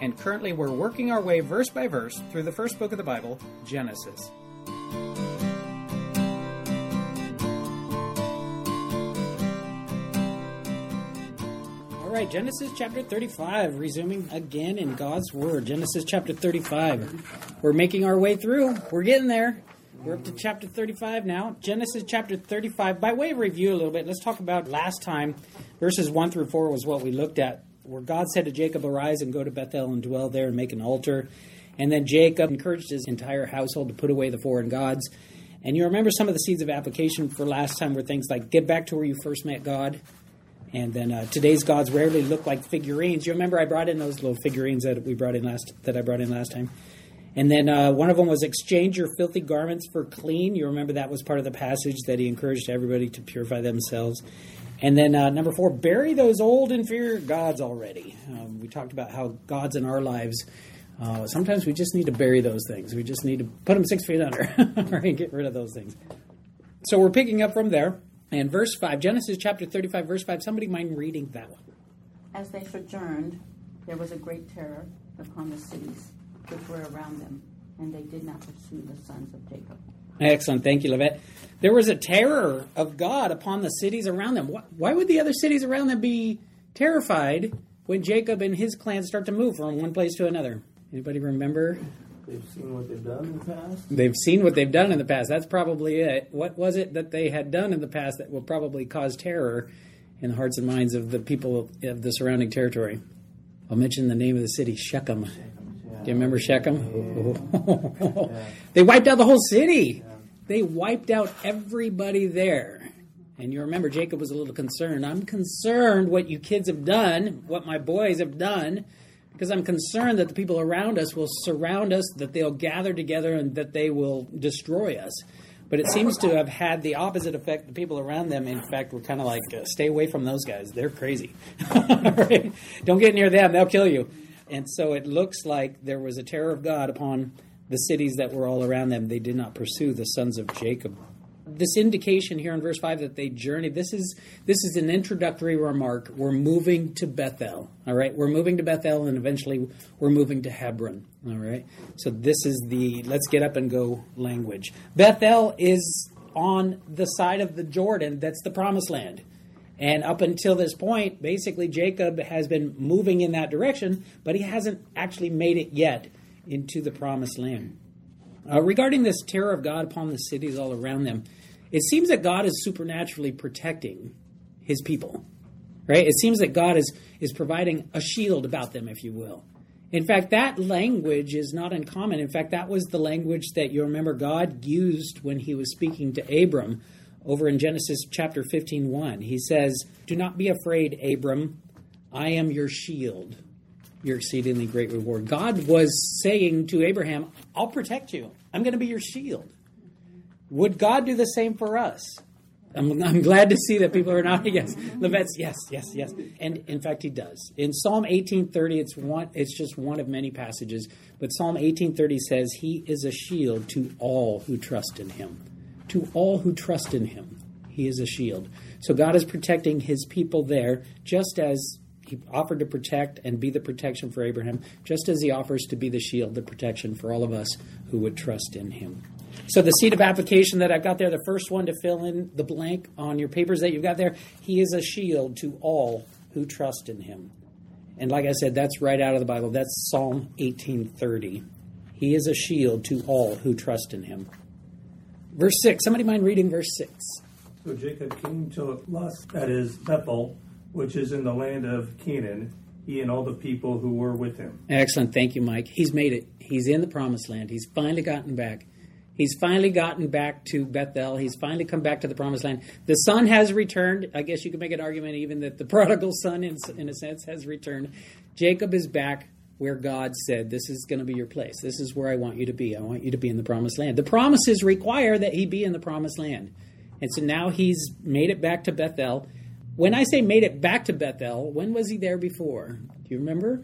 and currently we're working our way verse by verse through the first book of the Bible, Genesis. All right, Genesis chapter 35, resuming again in God's Word. Genesis chapter 35. We're making our way through. We're getting there. We're up to chapter 35 now. Genesis chapter 35. By way of review, a little bit, let's talk about last time. Verses 1 through 4 was what we looked at where God said to Jacob, Arise and go to Bethel and dwell there and make an altar. And then Jacob encouraged his entire household to put away the foreign gods. And you remember some of the seeds of application for last time were things like get back to where you first met God. And then uh, today's gods rarely look like figurines. You remember I brought in those little figurines that we brought in last that I brought in last time. And then uh, one of them was exchange your filthy garments for clean. You remember that was part of the passage that he encouraged everybody to purify themselves. And then uh, number four, bury those old inferior gods already. Um, we talked about how gods in our lives, uh, sometimes we just need to bury those things. We just need to put them six feet under, and Get rid of those things. So we're picking up from there. And verse 5, Genesis chapter 35, verse 5, somebody mind reading that one? As they sojourned, there was a great terror upon the cities which were around them, and they did not pursue the sons of Jacob. Excellent. Thank you, Levette. There was a terror of God upon the cities around them. Why would the other cities around them be terrified when Jacob and his clan start to move from one place to another? Anybody remember? They've seen what they've done in the past. They've seen what they've done in the past. That's probably it. What was it that they had done in the past that will probably cause terror in the hearts and minds of the people of the surrounding territory? I'll mention the name of the city, Shechem. Do you remember Shechem? Yeah. they wiped out the whole city. They wiped out everybody there. And you remember Jacob was a little concerned. I'm concerned what you kids have done, what my boys have done, because I'm concerned that the people around us will surround us, that they'll gather together, and that they will destroy us. But it seems to have had the opposite effect. The people around them, in fact, were kind of like, uh, stay away from those guys. They're crazy. right? Don't get near them, they'll kill you. And so it looks like there was a terror of God upon the cities that were all around them, they did not pursue the sons of Jacob. This indication here in verse 5 that they journeyed, this is this is an introductory remark. We're moving to Bethel. All right? We're moving to Bethel and eventually we're moving to Hebron. All right? So this is the let's get up and go language. Bethel is on the side of the Jordan, that's the promised land. And up until this point, basically Jacob has been moving in that direction, but he hasn't actually made it yet into the promised land. Uh, regarding this terror of God upon the cities all around them, it seems that God is supernaturally protecting his people. Right? It seems that God is, is providing a shield about them, if you will. In fact, that language is not uncommon. In fact, that was the language that you remember God used when he was speaking to Abram over in Genesis chapter 15 1. He says, Do not be afraid, Abram. I am your shield your exceedingly great reward. God was saying to Abraham, I'll protect you. I'm going to be your shield. Would God do the same for us? I'm, I'm glad to see that people are not yes. Levette's yes, yes, yes. And in fact, he does. In Psalm 18:30, it's one. It's just one of many passages. But Psalm 18:30 says, "He is a shield to all who trust in Him. To all who trust in Him, He is a shield." So God is protecting His people there, just as he offered to protect and be the protection for Abraham, just as he offers to be the shield, the protection for all of us who would trust in him. So, the seed of application that I've got there, the first one to fill in the blank on your papers that you've got there, he is a shield to all who trust in him. And like I said, that's right out of the Bible. That's Psalm 1830. He is a shield to all who trust in him. Verse 6. Somebody mind reading verse 6? So Jacob came to Luz, that is Bethel, which is in the land of Canaan, he and all the people who were with him. Excellent. Thank you, Mike. He's made it. He's in the promised land. He's finally gotten back. He's finally gotten back to Bethel. He's finally come back to the promised land. The son has returned. I guess you could make an argument even that the prodigal son, in, in a sense, has returned. Jacob is back where God said, This is going to be your place. This is where I want you to be. I want you to be in the promised land. The promises require that he be in the promised land. And so now he's made it back to Bethel. When mm-hmm. I say made it back to Bethel, when was he there before? Do you remember?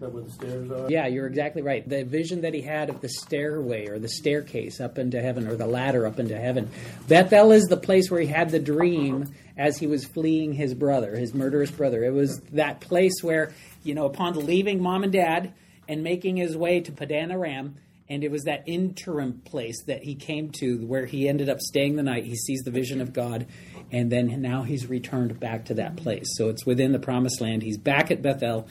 That where the stairs are? Yeah, you're exactly right. The vision that he had of the stairway or the staircase up into heaven or the ladder up into heaven. Bethel is the place where he had the dream as he was fleeing his brother, his murderous brother. It was that place where, you know, upon leaving mom and dad and making his way to Padan Aram, and it was that interim place that he came to where he ended up staying the night. He sees the vision of God, and then now he's returned back to that place. So it's within the promised land. He's back at Bethel.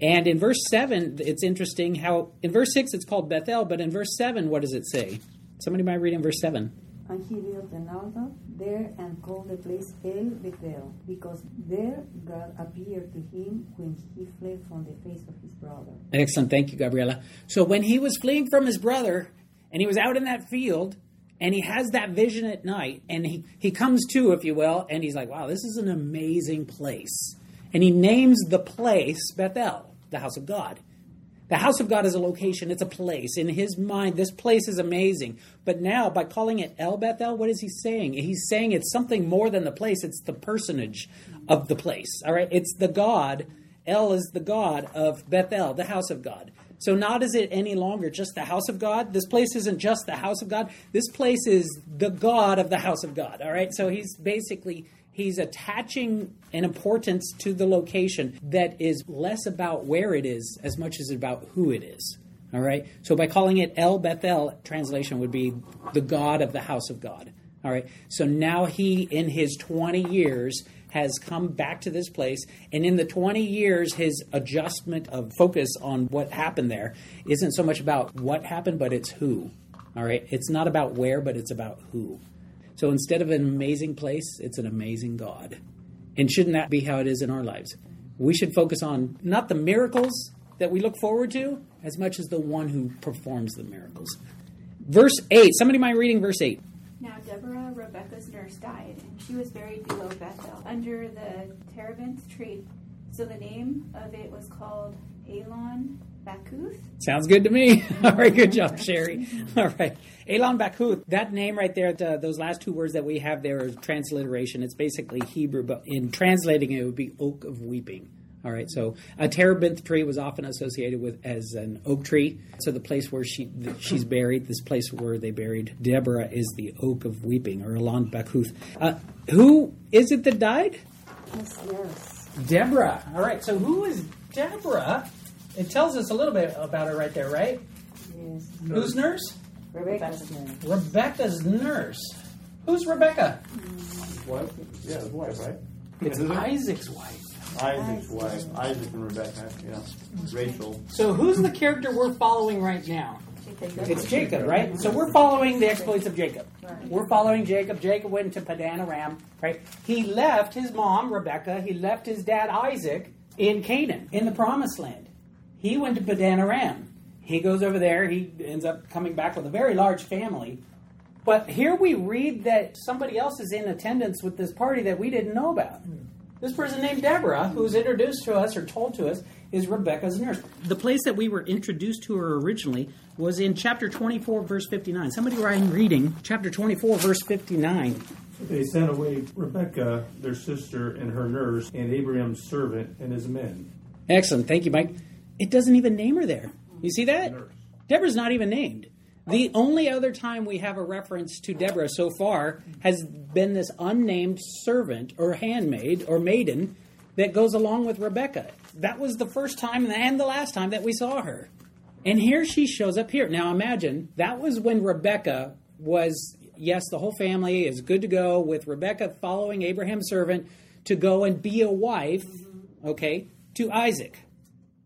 And in verse 7, it's interesting how, in verse 6, it's called Bethel, but in verse 7, what does it say? Somebody might read in verse 7. And he built an altar there and called the place El Bethel, because there God appeared to him when he fled from the face of his brother. Excellent. Thank you, Gabriela. So when he was fleeing from his brother and he was out in that field and he has that vision at night and he, he comes to, if you will, and he's like, wow, this is an amazing place. And he names the place Bethel, the house of God. The house of God is a location, it's a place. In his mind, this place is amazing. But now, by calling it El Bethel, what is he saying? He's saying it's something more than the place, it's the personage of the place. All right? It's the God. El is the God of Bethel, the house of God. So, not is it any longer just the house of God. This place isn't just the house of God. This place is the God of the house of God. All right? So, he's basically he's attaching an importance to the location that is less about where it is as much as about who it is. All right. So by calling it El Bethel, translation would be the God of the house of God. All right. So now he, in his 20 years, has come back to this place. And in the 20 years, his adjustment of focus on what happened there isn't so much about what happened, but it's who. All right. It's not about where, but it's about who. So instead of an amazing place, it's an amazing God. And shouldn't that be how it is in our lives? We should focus on not the miracles that we look forward to as much as the one who performs the miracles. Verse 8. Somebody mind reading verse 8. Now Deborah, Rebekah's nurse, died, and she was buried below Bethel, under the terebinth tree. So the name of it was called Elon Bakuth. Sounds good to me. All right, good job, Sherry. All right. Elon Bakuth, that name right there, the, those last two words that we have there is transliteration. It's basically Hebrew, but in translating it, it would be oak of weeping. All right, so a terebinth tree was often associated with as an oak tree. So the place where she she's buried, this place where they buried Deborah, is the oak of weeping, or Elon Bakuth. Uh, who is it that died? Yes, yes. Deborah. All right, so who is Deborah? It tells us a little bit about her right there, right? Yes. Who's nurse? Rebecca's name. Rebecca's nurse. Who's Rebecca? Wife? Yeah, his wife, right? It's Isn't it? Isaac's wife. Isaac's wife. Isaac and Rebecca, yeah. Rachel. So who's the character we're following right now? It's Jacob, right? So we're following the exploits of Jacob. We're following Jacob. Jacob went to Padan Aram, right? He left his mom, Rebecca, he left his dad, Isaac, in Canaan, in the promised land. He went to Padan Aram. He goes over there, he ends up coming back with a very large family. But here we read that somebody else is in attendance with this party that we didn't know about. This person named Deborah, who's introduced to us or told to us, is Rebecca's nurse. The place that we were introduced to her originally was in chapter 24, verse 59. Somebody writing reading chapter 24, verse 59. They sent away Rebecca, their sister, and her nurse, and Abraham's servant and his men. Excellent. Thank you, Mike. It doesn't even name her there. You see that? Deborah's not even named. The only other time we have a reference to Deborah so far has been this unnamed servant or handmaid or maiden that goes along with Rebecca. That was the first time and the last time that we saw her. And here she shows up here. Now imagine that was when Rebecca was, yes, the whole family is good to go with Rebecca following Abraham's servant to go and be a wife, okay, to Isaac.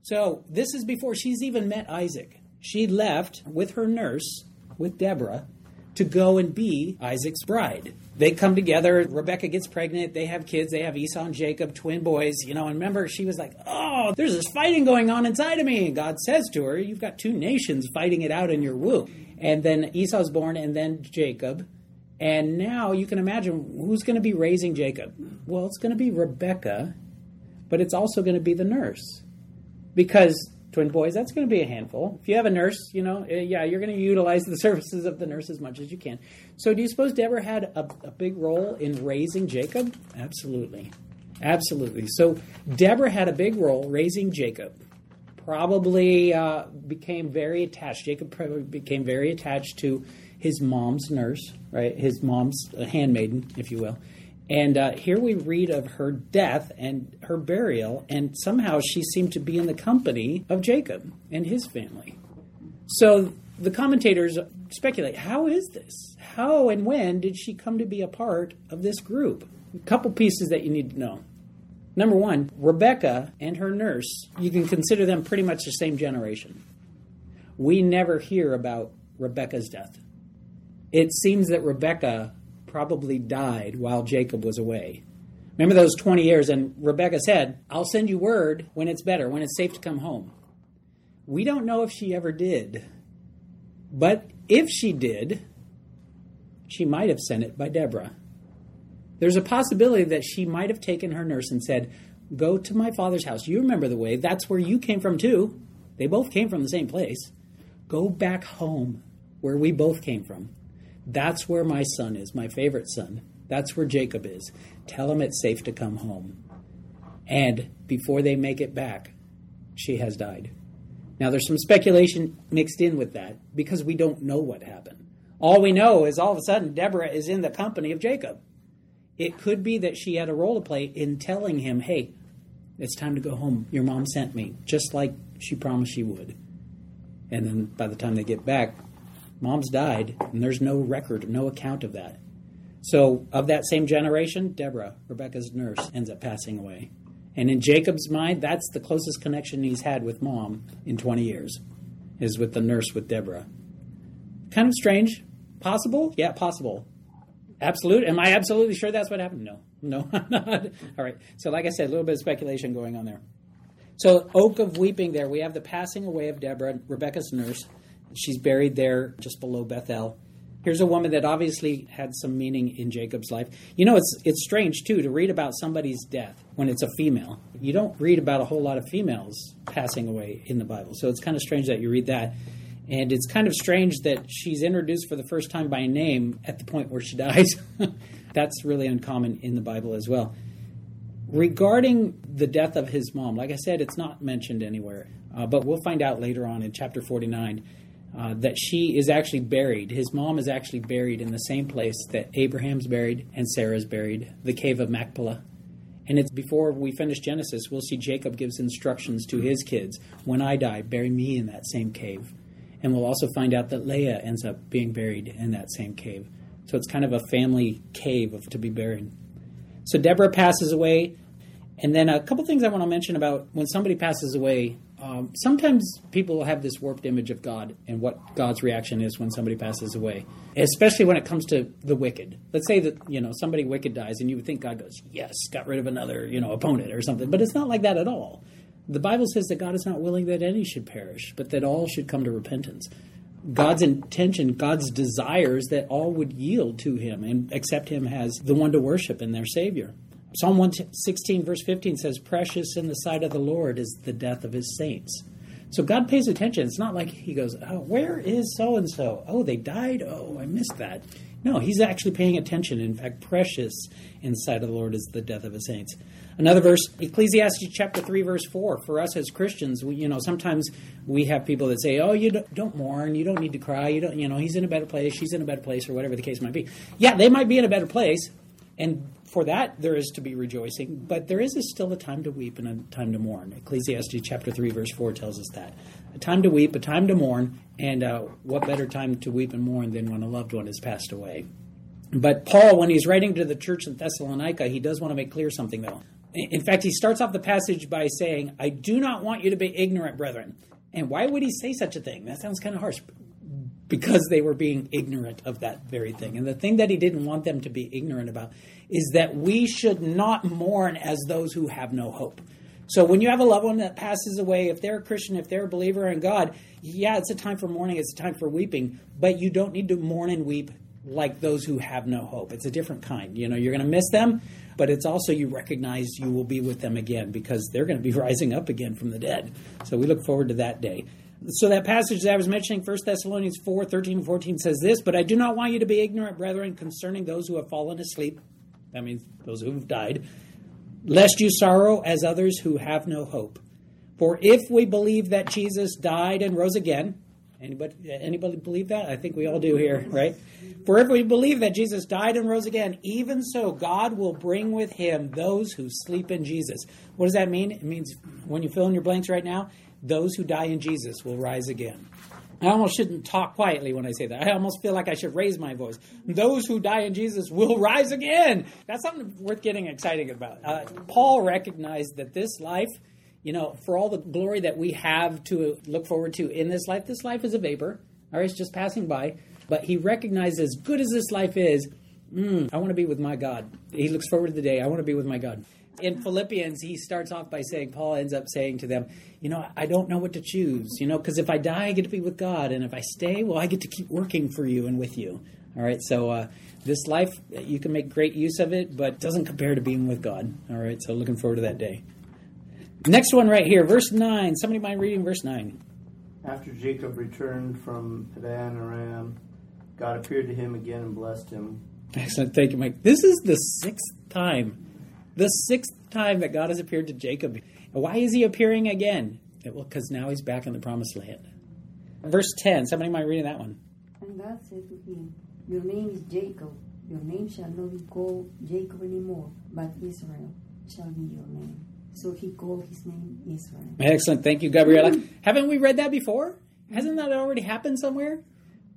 So this is before she's even met Isaac. She left with her nurse, with Deborah, to go and be Isaac's bride. They come together. Rebecca gets pregnant. They have kids. They have Esau and Jacob, twin boys. You know, and remember, she was like, "Oh, there's this fighting going on inside of me." And God says to her, "You've got two nations fighting it out in your womb." And then Esau's born, and then Jacob. And now you can imagine who's going to be raising Jacob. Well, it's going to be Rebecca, but it's also going to be the nurse because twin boys, that's going to be a handful. If you have a nurse, you know, uh, yeah, you're going to utilize the services of the nurse as much as you can. So, do you suppose Deborah had a, a big role in raising Jacob? Absolutely. Absolutely. So, Deborah had a big role raising Jacob. Probably uh, became very attached. Jacob probably became very attached to his mom's nurse, right? His mom's handmaiden, if you will. And uh, here we read of her death and her burial, and somehow she seemed to be in the company of Jacob and his family. So the commentators speculate how is this? How and when did she come to be a part of this group? A couple pieces that you need to know. Number one, Rebecca and her nurse, you can consider them pretty much the same generation. We never hear about Rebecca's death. It seems that Rebecca probably died while Jacob was away. Remember those 20 years, and Rebecca said, I'll send you word when it's better, when it's safe to come home. We don't know if she ever did. But if she did, she might have sent it by Deborah. There's a possibility that she might have taken her nurse and said, Go to my father's house. You remember the way. That's where you came from, too. They both came from the same place. Go back home where we both came from. That's where my son is, my favorite son. That's where Jacob is. Tell him it's safe to come home. And before they make it back, she has died. Now, there's some speculation mixed in with that because we don't know what happened. All we know is all of a sudden Deborah is in the company of Jacob. It could be that she had a role to play in telling him, hey, it's time to go home. Your mom sent me, just like she promised she would. And then by the time they get back, mom's died, and there's no record, no account of that. So, of that same generation, Deborah, Rebecca's nurse, ends up passing away. And in Jacob's mind, that's the closest connection he's had with mom in 20 years, is with the nurse with Deborah. Kind of strange. Possible? Yeah, possible. Absolute? Am I absolutely sure that's what happened? No. No, I'm not. All right. So, like I said, a little bit of speculation going on there. So, Oak of Weeping there, we have the passing away of Deborah, Rebecca's nurse. She's buried there just below Bethel. Here's a woman that obviously had some meaning in Jacob's life. You know, it's it's strange too to read about somebody's death when it's a female. You don't read about a whole lot of females passing away in the Bible. So it's kind of strange that you read that. And it's kind of strange that she's introduced for the first time by name at the point where she dies. That's really uncommon in the Bible as well. Regarding the death of his mom, like I said, it's not mentioned anywhere, uh, but we'll find out later on in chapter 49 uh, that she is actually buried. His mom is actually buried in the same place that Abraham's buried and Sarah's buried, the cave of Machpelah. And it's before we finish Genesis, we'll see Jacob gives instructions to his kids when I die, bury me in that same cave. And we'll also find out that Leah ends up being buried in that same cave. So it's kind of a family cave of, to be buried. So Deborah passes away. And then a couple things I want to mention about when somebody passes away um, sometimes people have this warped image of God and what God's reaction is when somebody passes away, especially when it comes to the wicked. Let's say that you know somebody wicked dies, and you would think God goes, "Yes, got rid of another you know opponent or something," but it's not like that at all. The Bible says that God is not willing that any should perish, but that all should come to repentance. God's intention, God's desires that all would yield to Him and accept Him as the one to worship and their Savior. Psalm 116, verse 15 says, Precious in the sight of the Lord is the death of his saints. So God pays attention. It's not like he goes, Oh, where is so and so? Oh, they died? Oh, I missed that. No, he's actually paying attention. In fact, precious in the sight of the Lord is the death of his saints. Another verse, Ecclesiastes chapter 3, verse 4. For us as Christians, we, you know, sometimes we have people that say, oh, you don't, don't mourn, you don't need to cry, you don't, you know, he's in a better place, she's in a better place, or whatever the case might be. Yeah, they might be in a better place, and for that there is to be rejoicing, but there is a still a time to weep and a time to mourn. Ecclesiastes chapter 3, verse 4 tells us that. A time to weep, a time to mourn, and uh, what better time to weep and mourn than when a loved one has passed away? But Paul, when he's writing to the church in Thessalonica, he does want to make clear something, though. In fact, he starts off the passage by saying, I do not want you to be ignorant, brethren. And why would he say such a thing? That sounds kind of harsh. Because they were being ignorant of that very thing. And the thing that he didn't want them to be ignorant about is that we should not mourn as those who have no hope. So when you have a loved one that passes away, if they're a Christian, if they're a believer in God, yeah, it's a time for mourning, it's a time for weeping, but you don't need to mourn and weep like those who have no hope. It's a different kind. You know, you're going to miss them, but it's also you recognize you will be with them again because they're going to be rising up again from the dead. So we look forward to that day. So that passage that I was mentioning, 1 Thessalonians 4, 13 and 14 says this, but I do not want you to be ignorant, brethren, concerning those who have fallen asleep. That means those who have died. Lest you sorrow as others who have no hope. For if we believe that Jesus died and rose again, anybody anybody believe that? I think we all do here, right? For if we believe that Jesus died and rose again, even so God will bring with him those who sleep in Jesus. What does that mean? It means when you fill in your blanks right now, those who die in Jesus will rise again. I almost shouldn't talk quietly when I say that. I almost feel like I should raise my voice. Those who die in Jesus will rise again. That's something worth getting excited about. Uh, Paul recognized that this life, you know, for all the glory that we have to look forward to in this life, this life is a vapor. All right, it's just passing by. But he recognized as good as this life is, mm, I want to be with my God. He looks forward to the day, I want to be with my God in Philippians, he starts off by saying, Paul ends up saying to them, You know, I don't know what to choose, you know, because if I die, I get to be with God. And if I stay, well, I get to keep working for you and with you. All right, so uh, this life, you can make great use of it, but doesn't compare to being with God. All right, so looking forward to that day. Next one right here, verse 9. Somebody mind reading verse 9? After Jacob returned from Padan Aram, God appeared to him again and blessed him. Excellent. Thank you, Mike. This is the sixth time the sixth time that God has appeared to Jacob. Why is he appearing again? Well, because now he's back in the promised land. Verse 10. Somebody might read that one. And God said to him, Your name is Jacob. Your name shall not be called Jacob anymore, but Israel shall be your name. So he called his name Israel. Excellent. Thank you, Gabriela. Haven't we read that before? Hasn't that already happened somewhere?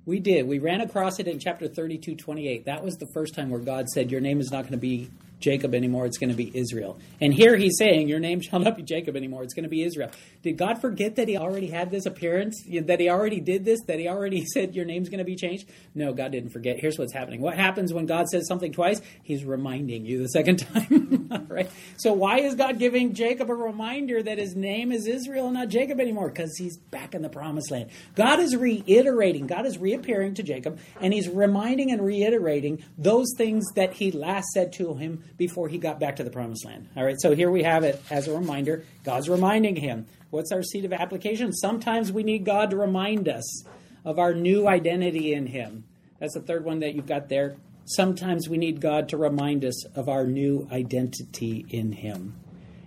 We did. We ran across it in chapter 32, 28. That was the first time where God said, Your name is not going to be Jacob anymore, it's going to be Israel. And here he's saying, Your name shall not be Jacob anymore, it's going to be Israel. Did God forget that he already had this appearance? That he already did this? That he already said, Your name's going to be changed? No, God didn't forget. Here's what's happening. What happens when God says something twice? He's reminding you the second time. right? So why is God giving Jacob a reminder that his name is Israel and not Jacob anymore? Because he's back in the promised land. God is reiterating, God is reappearing to Jacob, and he's reminding and reiterating those things that he last said to him before he got back to the promised land. All right, so here we have it as a reminder. God's reminding him. What's our seed of application? Sometimes we need God to remind us of our new identity in him. That's the third one that you've got there. Sometimes we need God to remind us of our new identity in him.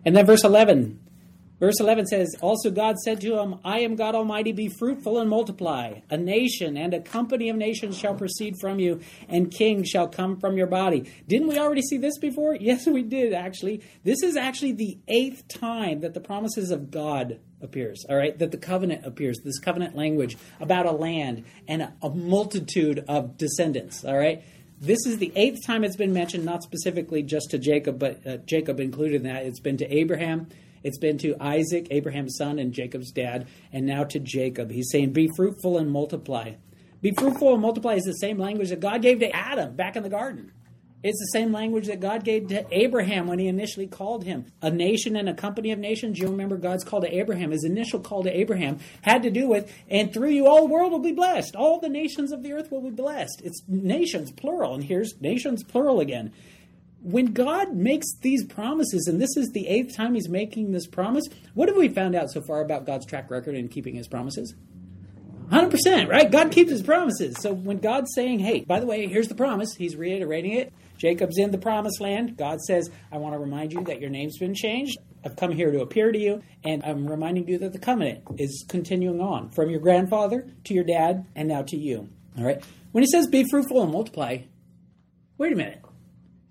And then verse 11 Verse 11 says, Also God said to him, I am God Almighty, be fruitful and multiply. A nation and a company of nations shall proceed from you, and kings shall come from your body. Didn't we already see this before? Yes, we did, actually. This is actually the eighth time that the promises of God appears, all right? That the covenant appears, this covenant language about a land and a, multitude of descendants, all right? This is the eighth time it's been mentioned, not specifically just to Jacob, but uh, Jacob included in that. It's been to Abraham, it's been to Isaac, Abraham's son, and Jacob's dad, and now to Jacob. He's saying, Be fruitful and multiply. Be fruitful and multiply is the same language that God gave to Adam back in the garden. It's the same language that God gave to Abraham when he initially called him. A nation and a company of nations. You remember God's call to Abraham. His initial call to Abraham had to do with, and through you all the world will be blessed. All the nations of the earth will be blessed. It's nations, plural. And here's nations, plural again when God makes these promises, and this is the eighth time he's making this promise, what have we found out so far about God's track record in keeping his promises? 100%, right? God keeps his promises. So when God's saying, hey, by the way, here's the promise, he's reiterating it. Jacob's in the promised land. God says, I want to remind you that your name's been changed. I've come here to appear to you, and I'm reminding you that the covenant is continuing on from your grandfather to your dad and now to you. All right? When he says, be fruitful and multiply, wait a minute.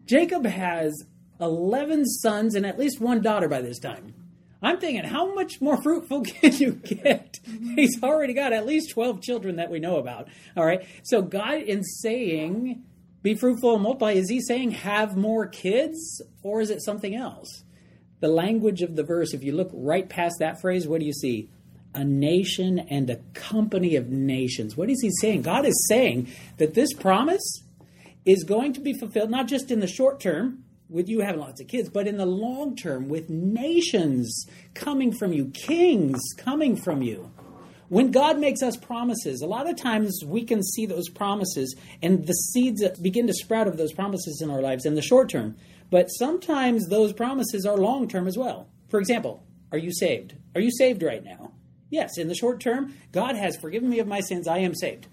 Jacob has 11 sons and at least one daughter by this time. I'm thinking, how much more fruitful can you get? He's already got at least 12 children that we know about. All right. So, God, in saying, be fruitful and multiply, is he saying have more kids or is it something else? The language of the verse, if you look right past that phrase, what do you see? A nation and a company of nations. What is he saying? God is saying that this promise is going to be fulfilled not just in the short term with you having lots of kids, but in the long term with nations coming from you, kings coming from you. When God makes us promises, a lot of times we can see those promises and the seeds that begin to sprout of those promises in our lives in the short term. But sometimes those promises are long term as well. For example, are you saved? Are you saved right now? Yes, in the short term, God has forgiven me of my sins. I am saved.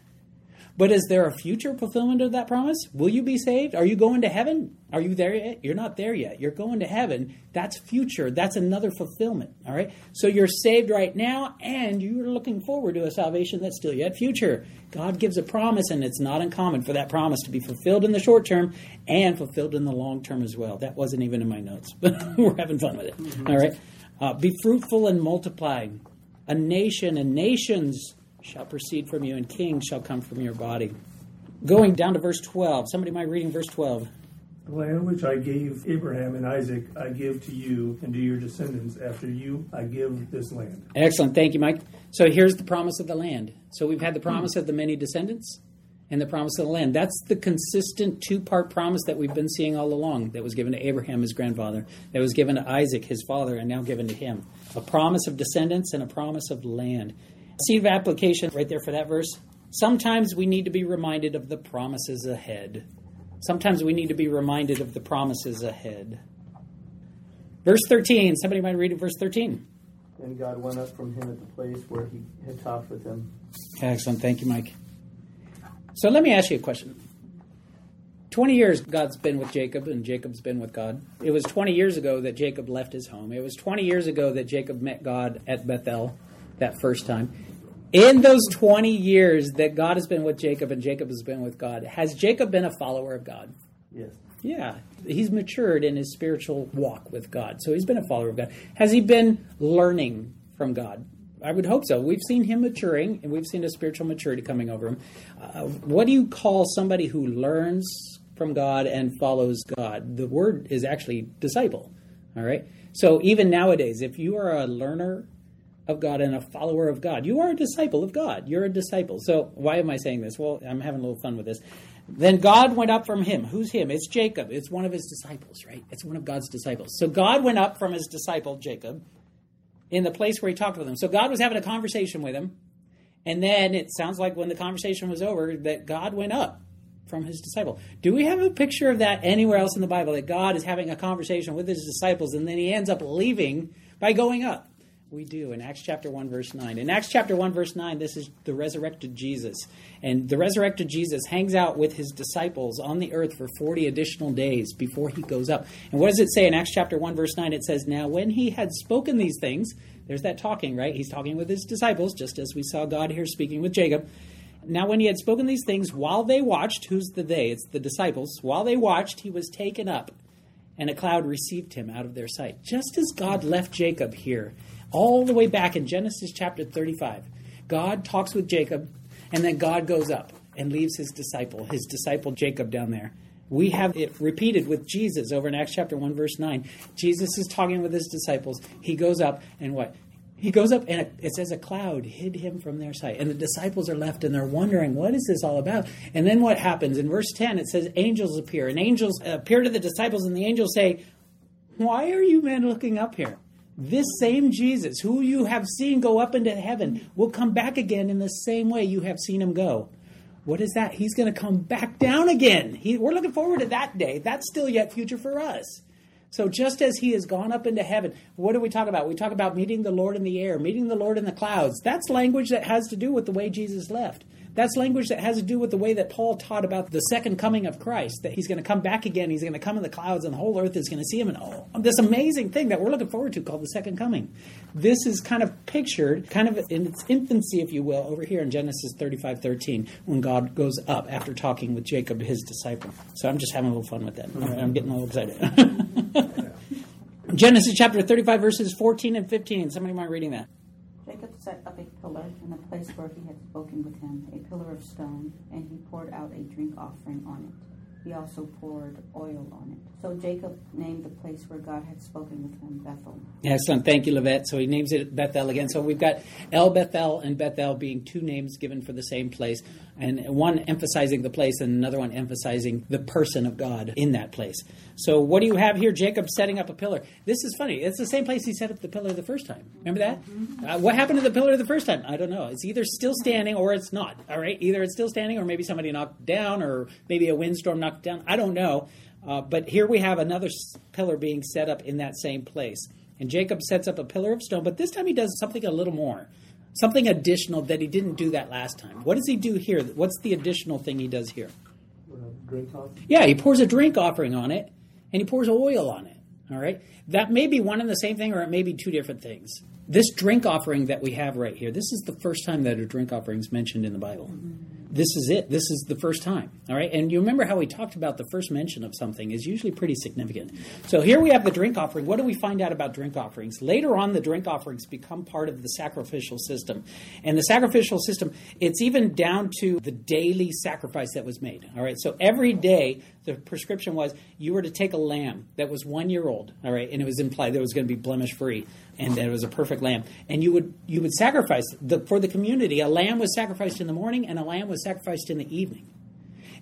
But is there a future fulfillment of that promise? Will you be saved? Are you going to heaven? Are you there yet? You're not there yet. You're going to heaven. That's future. That's another fulfillment. All right? So you're saved right now and you're looking forward to a salvation that's still yet future. God gives a promise and it's not uncommon for that promise to be fulfilled in the short term and fulfilled in the long term as well. That wasn't even in my notes, but we're having fun with it. All right? Uh, be fruitful and multiply. A nation and nations shall proceed from you, and kings shall come from your body. Going down to verse 12. Somebody might reading verse 12. The land which I gave Abraham and Isaac, I give to you and to your descendants after you, I give this land. Excellent. Thank you, Mike. So here's the promise of the land. So we've had the promise of the many descendants and the promise of the land. That's the consistent two part promise that we've been seeing all along that was given to Abraham, his grandfather, that was given to Isaac, his father, and now given to him. A promise of descendants and a promise of land. Seed of application right there for that verse. Sometimes we need to be reminded of the promises ahead. Sometimes we need to be reminded of the promises ahead. Verse 13. Somebody might read it, verse 13. And God went up from him at the place where he had talked with him. Excellent. Thank you, Mike. So let me ask you a question. 20 years God's been with Jacob and Jacob's been with God. It was 20 years ago that Jacob left his home. It was 20 years ago that Jacob met God at Bethel that first time. In those 20 years that God has been with Jacob and Jacob has been with God, has Jacob been a follower of God? Yes. Yeah. He's matured in his spiritual walk with God. So he's been a follower of God. Has he been learning from God? I would hope so. We've seen him maturing, and we've seen a spiritual maturity coming over him. Uh, what do you call somebody who learns from God and follows God? The word is actually disciple. All right. So even nowadays, if you are a learner of God and a follower of God. You are a disciple of God. You're a disciple. So why am I saying this? Well, I'm having a little fun with this. Then God went up from him. Who's him? It's Jacob. It's one of his disciples, right? It's one of God's disciples. So God went up from his disciple Jacob in the place where he talked with him. So God was having a conversation with him. And then it sounds like when the conversation was over that God went up from his disciple. Do we have a picture of that anywhere else in the Bible that God is having a conversation with his disciples and then he ends up leaving by going up? We do in Acts chapter 1, verse 9. In Acts chapter 1, verse 9, this is the resurrected Jesus. And the resurrected Jesus hangs out with his disciples on the earth for 40 additional days before he goes up. And what does it say in Acts chapter 1, verse 9? It says, Now when he had spoken these things, there's that talking, right? He's talking with his disciples, just as we saw God here speaking with Jacob. Now, when he had spoken these things, while they watched, who's the they? It's the disciples. While they watched, he was taken up, and a cloud received him out of their sight. Just as God left Jacob here all the way back in Genesis chapter 35. God talks with Jacob, and then God goes up and leaves his disciple, his disciple Jacob down there. We have it repeated with Jesus over in Acts chapter 1, verse 9. Jesus is talking with his disciples. He goes up, and what? He goes up, and it says a cloud hid him from their sight. And the disciples are left, and they're wondering, what is this all about? And then what happens? In verse 10, it says, angels appear. And angels appear to the disciples, and the angels say, Why are you men looking up here? This same Jesus, who you have seen go up into heaven, will come back again in the same way you have seen him go. What is that? He's going to come back down again. He, we're looking forward to that day. That's still yet future for us. So just as he has gone up into heaven, what do we talk about? We talk about meeting the Lord in the air, meeting the Lord in the clouds. That's language that has to do with the way Jesus left. That's language that has to do with the way that Paul taught about the second coming of Christ, that he's going to come back again, he's going to come in the clouds, and the whole earth is going to see him. And oh, this amazing thing that we're looking forward to called the second coming. This is kind of pictured, kind of in its infancy, if you will, over here in Genesis 35 13, when God goes up after talking with Jacob, his disciple. So I'm just having a little fun with that. I'm getting a little excited. Genesis chapter 35, verses 14 and 15. Somebody mind reading that? Jacob set up a pillar in the place where he had spoken with him, a pillar of stone, and he poured out a drink offering on it. He also poured oil on it. So Jacob named the place where God had spoken with him Bethel. Excellent. Thank you, Levette. So he names it Bethel again. So we've got El Bethel and Bethel being two names given for the same place. And one emphasizing the place and another one emphasizing the person of God in that place. So, what do you have here? Jacob setting up a pillar. This is funny. It's the same place he set up the pillar the first time. Remember that? Uh, what happened to the pillar the first time? I don't know. It's either still standing or it's not. All right, either it's still standing or maybe somebody knocked down or maybe a windstorm knocked down. I don't know. Uh, but here we have another s- pillar being set up in that same place. And Jacob sets up a pillar of stone, but this time he does something a little more, something additional that he didn't do that last time. What does he do here? What's the additional thing he does here? Yeah, he pours a drink offering on it, and he pours oil on it. All right, that may be one and the same thing, or it may be two different things. This drink offering that we have right here, this is the first time that a drink offering is mentioned in the Bible. This is it. This is the first time. All right, and you remember how we talked about the first mention of something is usually pretty significant. So here we have the drink offering. What do we find out about drink offerings? Later on, the drink offerings become part of the sacrificial system, and the sacrificial system it's even down to the daily sacrifice that was made. All right, so every day the prescription was you were to take a lamb that was one year old. All right, and it was implied that it was going to be blemish free and it was a perfect lamb. And you would you would sacrifice the, for the community. A lamb was sacrificed in the morning, and a lamb was sacrificed in the evening.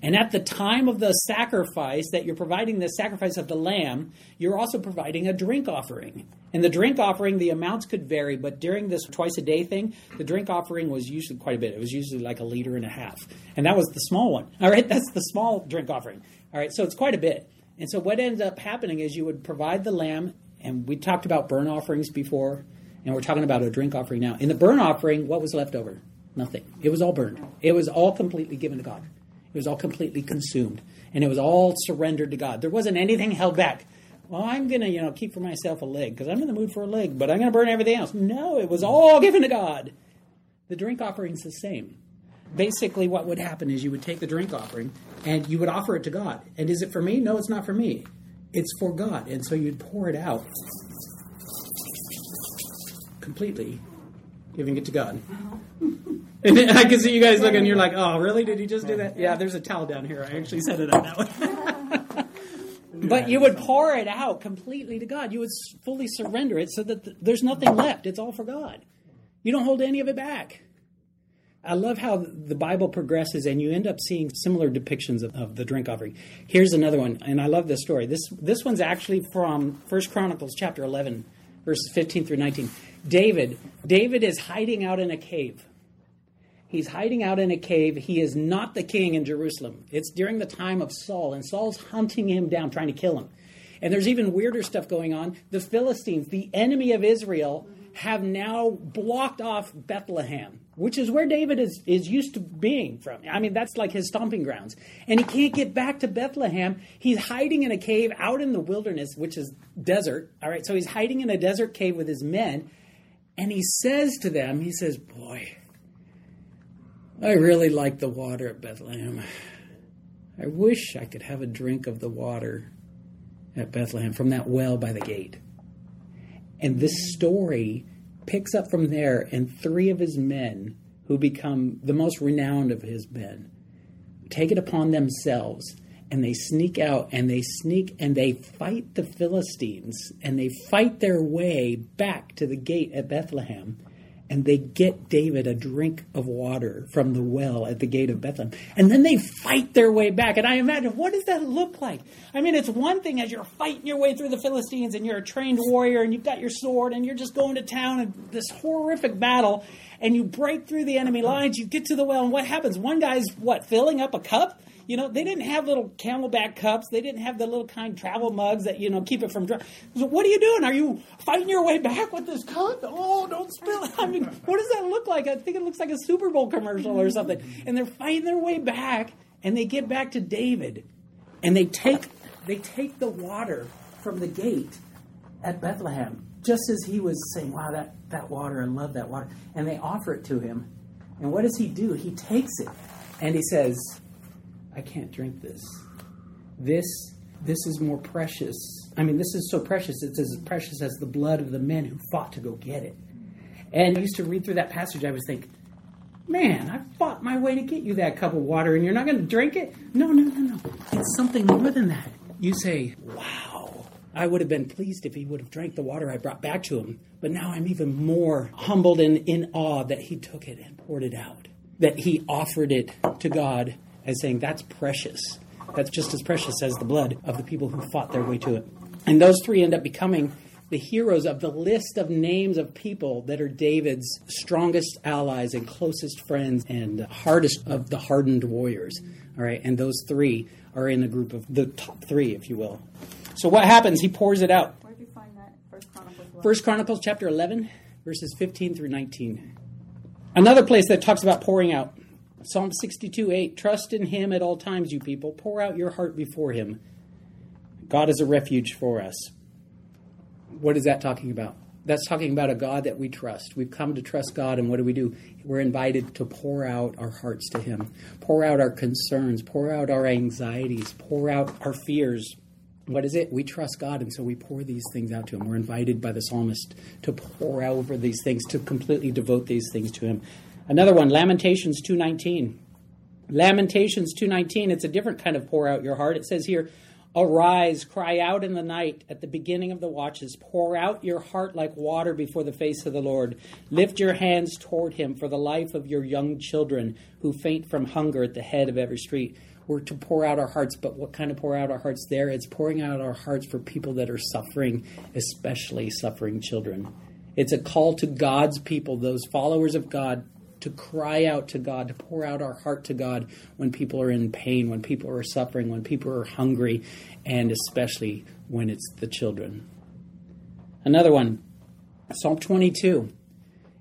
And at the time of the sacrifice that you're providing the sacrifice of the lamb, you're also providing a drink offering. And the drink offering, the amounts could vary, but during this twice a day thing, the drink offering was usually quite a bit. It was usually like a liter and a half. And that was the small one. All right, that's the small drink offering. All right, so it's quite a bit. And so what ends up happening is you would provide the lamb, and we talked about burnt offerings before, and we're talking about a drink offering now. In the burnt offering, what was left over? Nothing. It was all burned. It was all completely given to God. It was all completely consumed, and it was all surrendered to God. There wasn't anything held back. Well, I'm to, you know, keep for myself a leg because I'm in the mood for a leg, but I'm to burn everything else. No, it was all given to God. The drink offering's the same. Basically, what would happen is you would take the drink offering and you would offer it to God. And is it for me? No, it's not for me. It's for God. And so you'd pour it out completely, giving it to God. Uh-huh. And I can see you guys looking. You're like, "Oh, really? Did he just do that?" Yeah, there's a towel down here. I actually set it up that way. but you would pour it out completely to God. You would fully surrender it so that th- there's nothing left. It's all for God. You don't hold any of it back. I love how the Bible progresses, and you end up seeing similar depictions of, of the drink offering. Here's another one, and I love this story. This this one's actually from First Chronicles chapter 11, verses 15 through 19. David David is hiding out in a cave. He's hiding out in a cave. He is not the king in Jerusalem. It's during the time of Saul, and Saul's hunting him down, trying to kill him. And there's even weirder stuff going on. The Philistines, the enemy of Israel, have now blocked off Bethlehem, which is where David is, is used to being from. I mean, that's like his stomping grounds. And he can't get back to Bethlehem. He's hiding in a cave out in the wilderness, which is desert. All right, so he's hiding in a desert cave with his men. And he says to them, he says, Boy, I really like the water at Bethlehem. I wish I could have a drink of the water at Bethlehem from that well by the gate. And this story picks up from there, and three of his men, who become the most renowned of his men, take it upon themselves and they sneak out and they sneak and they fight the Philistines and they fight their way back to the gate at Bethlehem and they get David a drink of water from the well at the gate of Bethlehem. And then they fight their way back. And I imagine, what does that look like? I mean, it's one thing as you're fighting your way through the Philistines and you're a trained warrior and you've got your sword and you're just going to town and this horrific battle and you break through the enemy lines, you get to the well, and what happens? One guy's, what, filling up a cup? You know, they didn't have little CamelBak cups. They didn't have the little kind travel mugs that, you know, keep it from dry. So what are you doing? Are you fighting your way back with this cup? Oh, don't spill it. I mean, what does that look like? I think it looks like a Super Bowl commercial or something. And they're fighting their way back, and they get back to David, and they take they take the water from the gate at Bethlehem, just as he was saying, Wow, that, that water, I love that water. And they offer it to him. And what does he do? He takes it and he says, I can't drink this. This this is more precious. I mean, this is so precious. It's as precious as the blood of the men who fought to go get it. And I used to read through that passage. I was thinking, man, I fought my way to get you that cup of water, and you're not going to drink it? No, no, no, no. It's something more than that. You say, wow. I would have been pleased if he would have drank the water I brought back to him, but now I'm even more humbled and in awe that he took it and poured it out. that he offered it to God as saying, That's precious. That's just as precious as the blood of the people who fought their way to it. And those three end up becoming the heroes of the list of names of people that are David's strongest allies and closest friends and hardest of the hardened warriors. All right, and those three are in a group of the top three, if you will. So what happens? He pours it out. Where did you find that? First Chronicles. First Chronicles chapter 11, verses 15 through 19. Another place that talks about pouring out. Psalm 62 8. Trust in him at all times, you people. Pour out your heart before him. God is a refuge for us. What is that talking about? That's talking about a God that we trust. We've come to trust God, and what do we do? We're invited to pour out our hearts to Him, pour out our concerns, pour out our anxieties, pour out our fears. What is it? We trust God, and so we pour these things out to Him. We're invited by the psalmist to pour over these things, to completely devote these things to Him. Another one, Lamentations 2:19. Lamentations 2:19, it's a different kind of pour out your heart. It says here, Arise, cry out in the night at the beginning of the watches. Pour out your heart like water before the face of the Lord. Lift your hands toward him for the life of your young children who faint from hunger at the head of every street. We're to pour out our hearts, but what kind of pour out our hearts there? It's pouring out our hearts for people that are suffering, especially suffering children. It's a call to God's people, those followers of God, to cry out to God, to pour out our heart to God when people are in pain, when people are suffering, when people are hungry, and especially when it's the children. Another one, Psalm 22.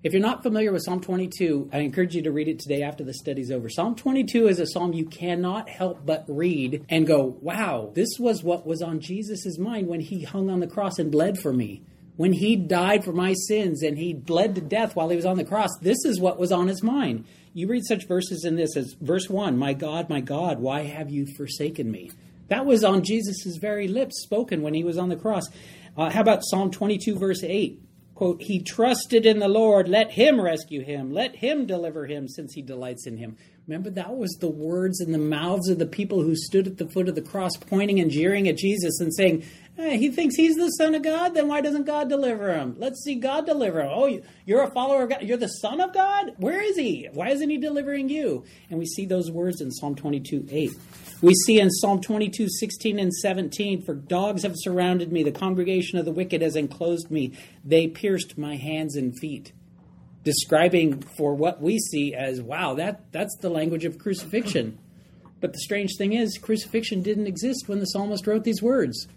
If you're not familiar with Psalm 22, I encourage you to read it today after the study's over. Psalm 22 is a psalm you cannot help but read and go, wow, this was what was on Jesus' mind when he hung on the cross and bled for me when he died for my sins and he bled to death while he was on the cross, this is what was on his mind. You read such verses in this as verse 1 My God, my God, why have you forsaken me? That was on Jesus' very lips spoken when he was on the cross. Uh, how about Psalm 22, verse 8? Quote, He trusted in the Lord, let him rescue him, let him deliver him, since he delights in him. Remember, that was the words in the mouths of the people who stood at the foot of the cross, pointing and jeering at Jesus and saying, Hey, he thinks he's the son of God. Then why doesn't God deliver him? Let's see God deliver him. Oh, you're a follower of God. You're the son of God. Where is he? Why isn't he delivering you? And we see those words in Psalm 22 8. We see in Psalm 22 16 and 17, For dogs have surrounded me, the congregation of the wicked has enclosed me, they pierced my hands and feet. Describing for what we see as, wow, that, that's the language of crucifixion. But the strange thing is, crucifixion didn't exist when the psalmist wrote these words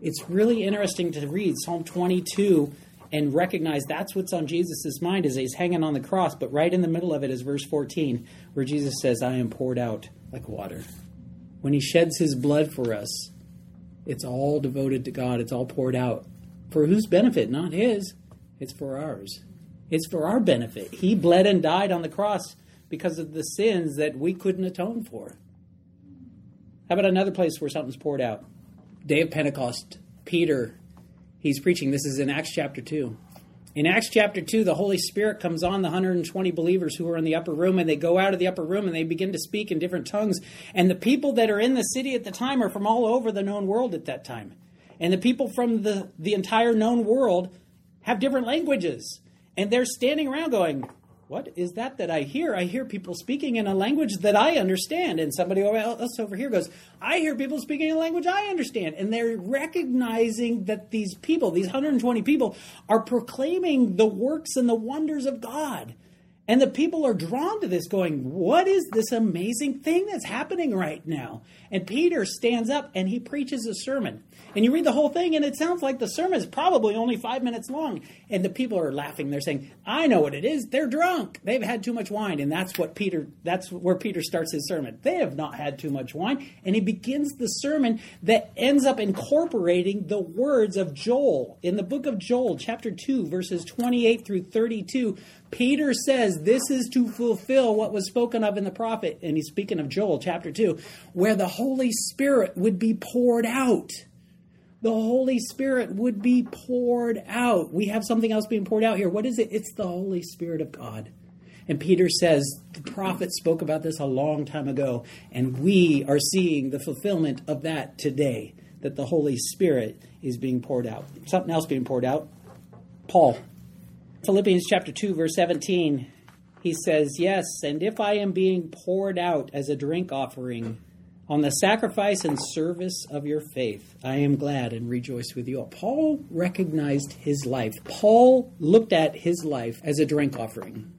it's really interesting to read Psalm 22 and recognize that's what's on Jesus' mind as he's hanging on the cross. But right in the middle of it is verse 14, where Jesus says, I am poured out like water. When he sheds his blood for us, it's all devoted to God, it's all poured out. For whose benefit? Not his, it's for ours. It's for our benefit. He bled and died on the cross because of the sins that we couldn't atone for. How about another place where something's poured out? Day of Pentecost, Peter, he's preaching. This is in Acts chapter 2. In Acts chapter 2, the Holy Spirit comes on the 120 believers who are in the upper room, and they go out of the upper room and they begin to speak in different tongues. And the people that are in the city at the time are from all over the known world at that time. And the people from the, the entire known world have different languages. And they're standing around going, what is that that I hear? I hear people speaking in a language that I understand. And somebody else over here goes, I hear people speaking in a language I understand. And they're recognizing that these people, these 120 people, are proclaiming the works and the wonders of God. And the people are drawn to this, going, What is this amazing thing that's happening right now? And Peter stands up and he preaches a sermon. And you read the whole thing, and it sounds like the sermon is probably only five minutes long. And the people are laughing. They're saying, I know what it is. They're drunk. They've had too much wine. And that's what Peter, that's where Peter starts his sermon. They have not had too much wine. And he begins the sermon that ends up incorporating the words of Joel. In the book of Joel, chapter 2, verses 28 through 32, Peter says this is to fulfill what was spoken of in the prophet. And he's speaking of Joel, chapter 2, where the Holy Spirit would be poured out the Holy Spirit would be poured out. We have something else being poured out here. What is it? It's the Holy Spirit of God. And Peter says the prophet spoke about this a long time ago, and we are seeing the fulfillment of that today, that the Holy Spirit is being poured out. Something else being poured out. Paul. Philippians chapter 2, verse 17. he says, Yes, and if I am being poured out as a drink offering on the sacrifice and service of your faith, I am glad and rejoice with you all. Paul recognized his life. Paul looked at his life as a drink offering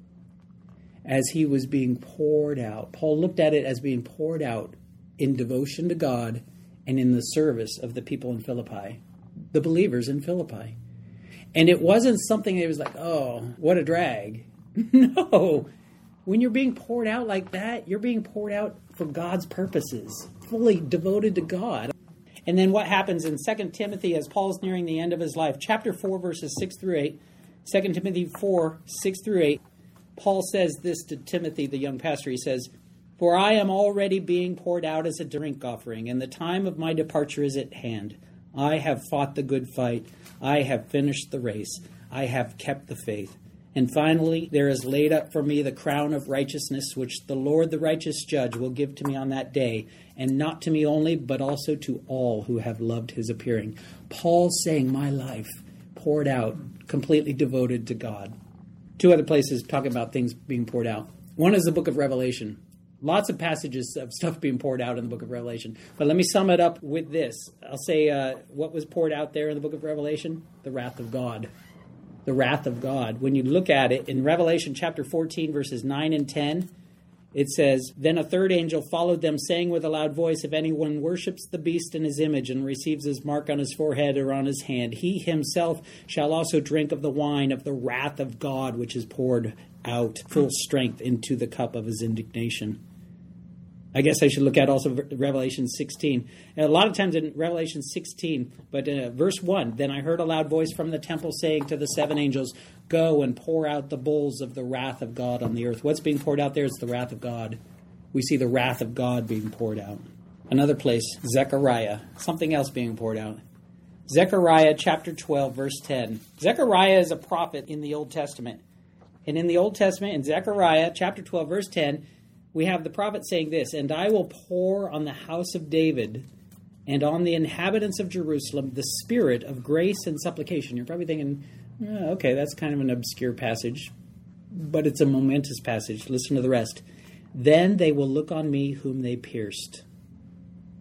as he was being poured out. Paul looked at it as being poured out in devotion to God and in the service of the people in Philippi, the believers in Philippi. And it wasn't something that was like, oh, what a drag. no. When you're being poured out like that, you're being poured out for God's purposes, fully devoted to God. And then what happens in 2 Timothy as Paul's nearing the end of his life, chapter 4, verses 6 through 8, 2 Timothy 4, 6 through 8, Paul says this to Timothy, the young pastor. He says, For I am already being poured out as a drink offering, and the time of my departure is at hand. I have fought the good fight. I have finished the race. I have kept the faith. And finally, there is laid up for me the crown of righteousness, which the Lord, the righteous judge, will give to me on that day, and not to me only, but also to all who have loved his appearing. Paul saying, My life poured out, completely devoted to God. Two other places talk about things being poured out. One is the book of Revelation. Lots of passages of stuff being poured out in the book of Revelation. But let me sum it up with this. I'll say uh, what was poured out there in the book of Revelation? The wrath of God the wrath of God. When you look at it in Revelation chapter 14, verses 9 and 10, it says, Then a third angel followed them, saying with a loud voice, If anyone worships the beast in his image and receives his mark on his forehead or on his hand, he himself shall also drink of the wine of the wrath of God, which is poured out full strength into the cup of his indignation. I guess I should look at also Revelation 16. And a lot of times in Revelation 16, but uh, verse 1 Then I heard a loud voice from the temple saying to the seven angels, Go and pour out the bowls of the wrath of God on the earth. What's being poured out there is the wrath of God. We see the wrath of God being poured out. Another place, Zechariah, something else being poured out. Zechariah chapter 12, verse 10. Zechariah is a prophet in the Old Testament. And in the Old Testament, in Zechariah chapter 12, verse 10, we have the prophet saying this And I will pour on the house of David and on the inhabitants of Jerusalem the spirit of grace and supplication. You're probably thinking, oh, okay, that's kind of an obscure passage, but it's a momentous passage. Listen to the rest. Then they will look on me whom they pierced.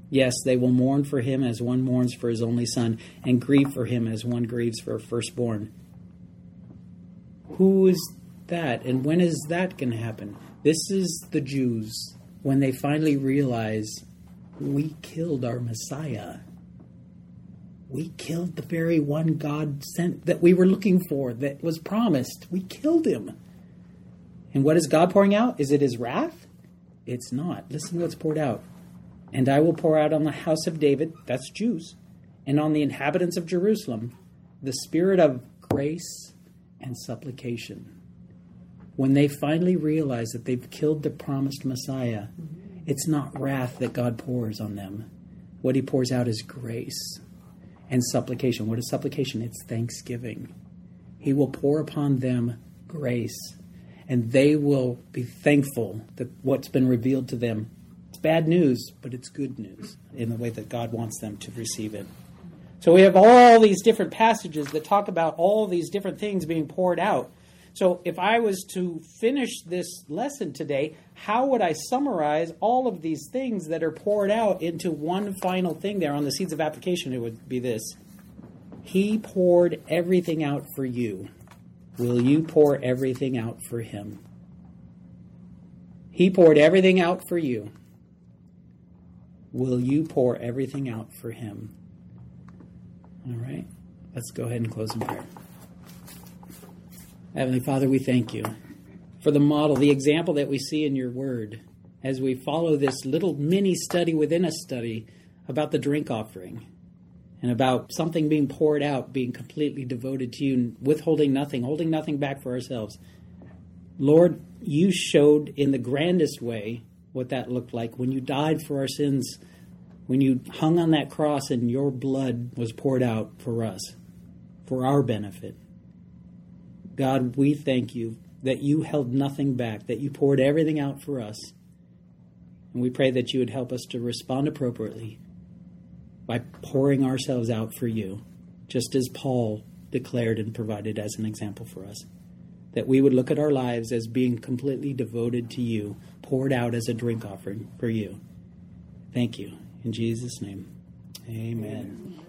Yes, they will mourn for him as one mourns for his only son, and grieve for him as one grieves for a firstborn. Who is that, and when is that going to happen? This is the Jews when they finally realize we killed our Messiah. We killed the very one God sent that we were looking for, that was promised. We killed him. And what is God pouring out? Is it his wrath? It's not. Listen to what's poured out. And I will pour out on the house of David, that's Jews, and on the inhabitants of Jerusalem, the spirit of grace and supplication when they finally realize that they've killed the promised Messiah, it's not wrath that God pours on them. What he pours out is grace and supplication. What is supplication? It's thanksgiving. He will pour upon them grace, and they will be thankful that what's been revealed to them. It's bad news, but it's good news in the way that God wants them to receive it. So we have all these different passages that talk about all these different things being poured out. So, if I was to finish this lesson today, how would I summarize all of these things that are poured out into one final thing there on the seeds of application? It would be this He poured everything out for you. Will you pour everything out for Him? He poured everything out for you. Will you pour everything out for Him? All right, let's go ahead and close in prayer. Heavenly Father, we thank you for the model, the example that we see in your word as we follow this little mini study within a study about the drink offering and about something being poured out, being completely devoted to you, withholding nothing, holding nothing back for ourselves. Lord, you showed in the grandest way what that looked like when you died for our sins, when you hung on that cross and your blood was poured out for us, for our benefit. God, we thank you that you held nothing back, that you poured everything out for us. And we pray that you would help us to respond appropriately by pouring ourselves out for you, just as Paul declared and provided as an example for us. that we would look at our lives as being completely devoted to you, poured out as a drink offering for you. Thank you. In Jesus' name, amen.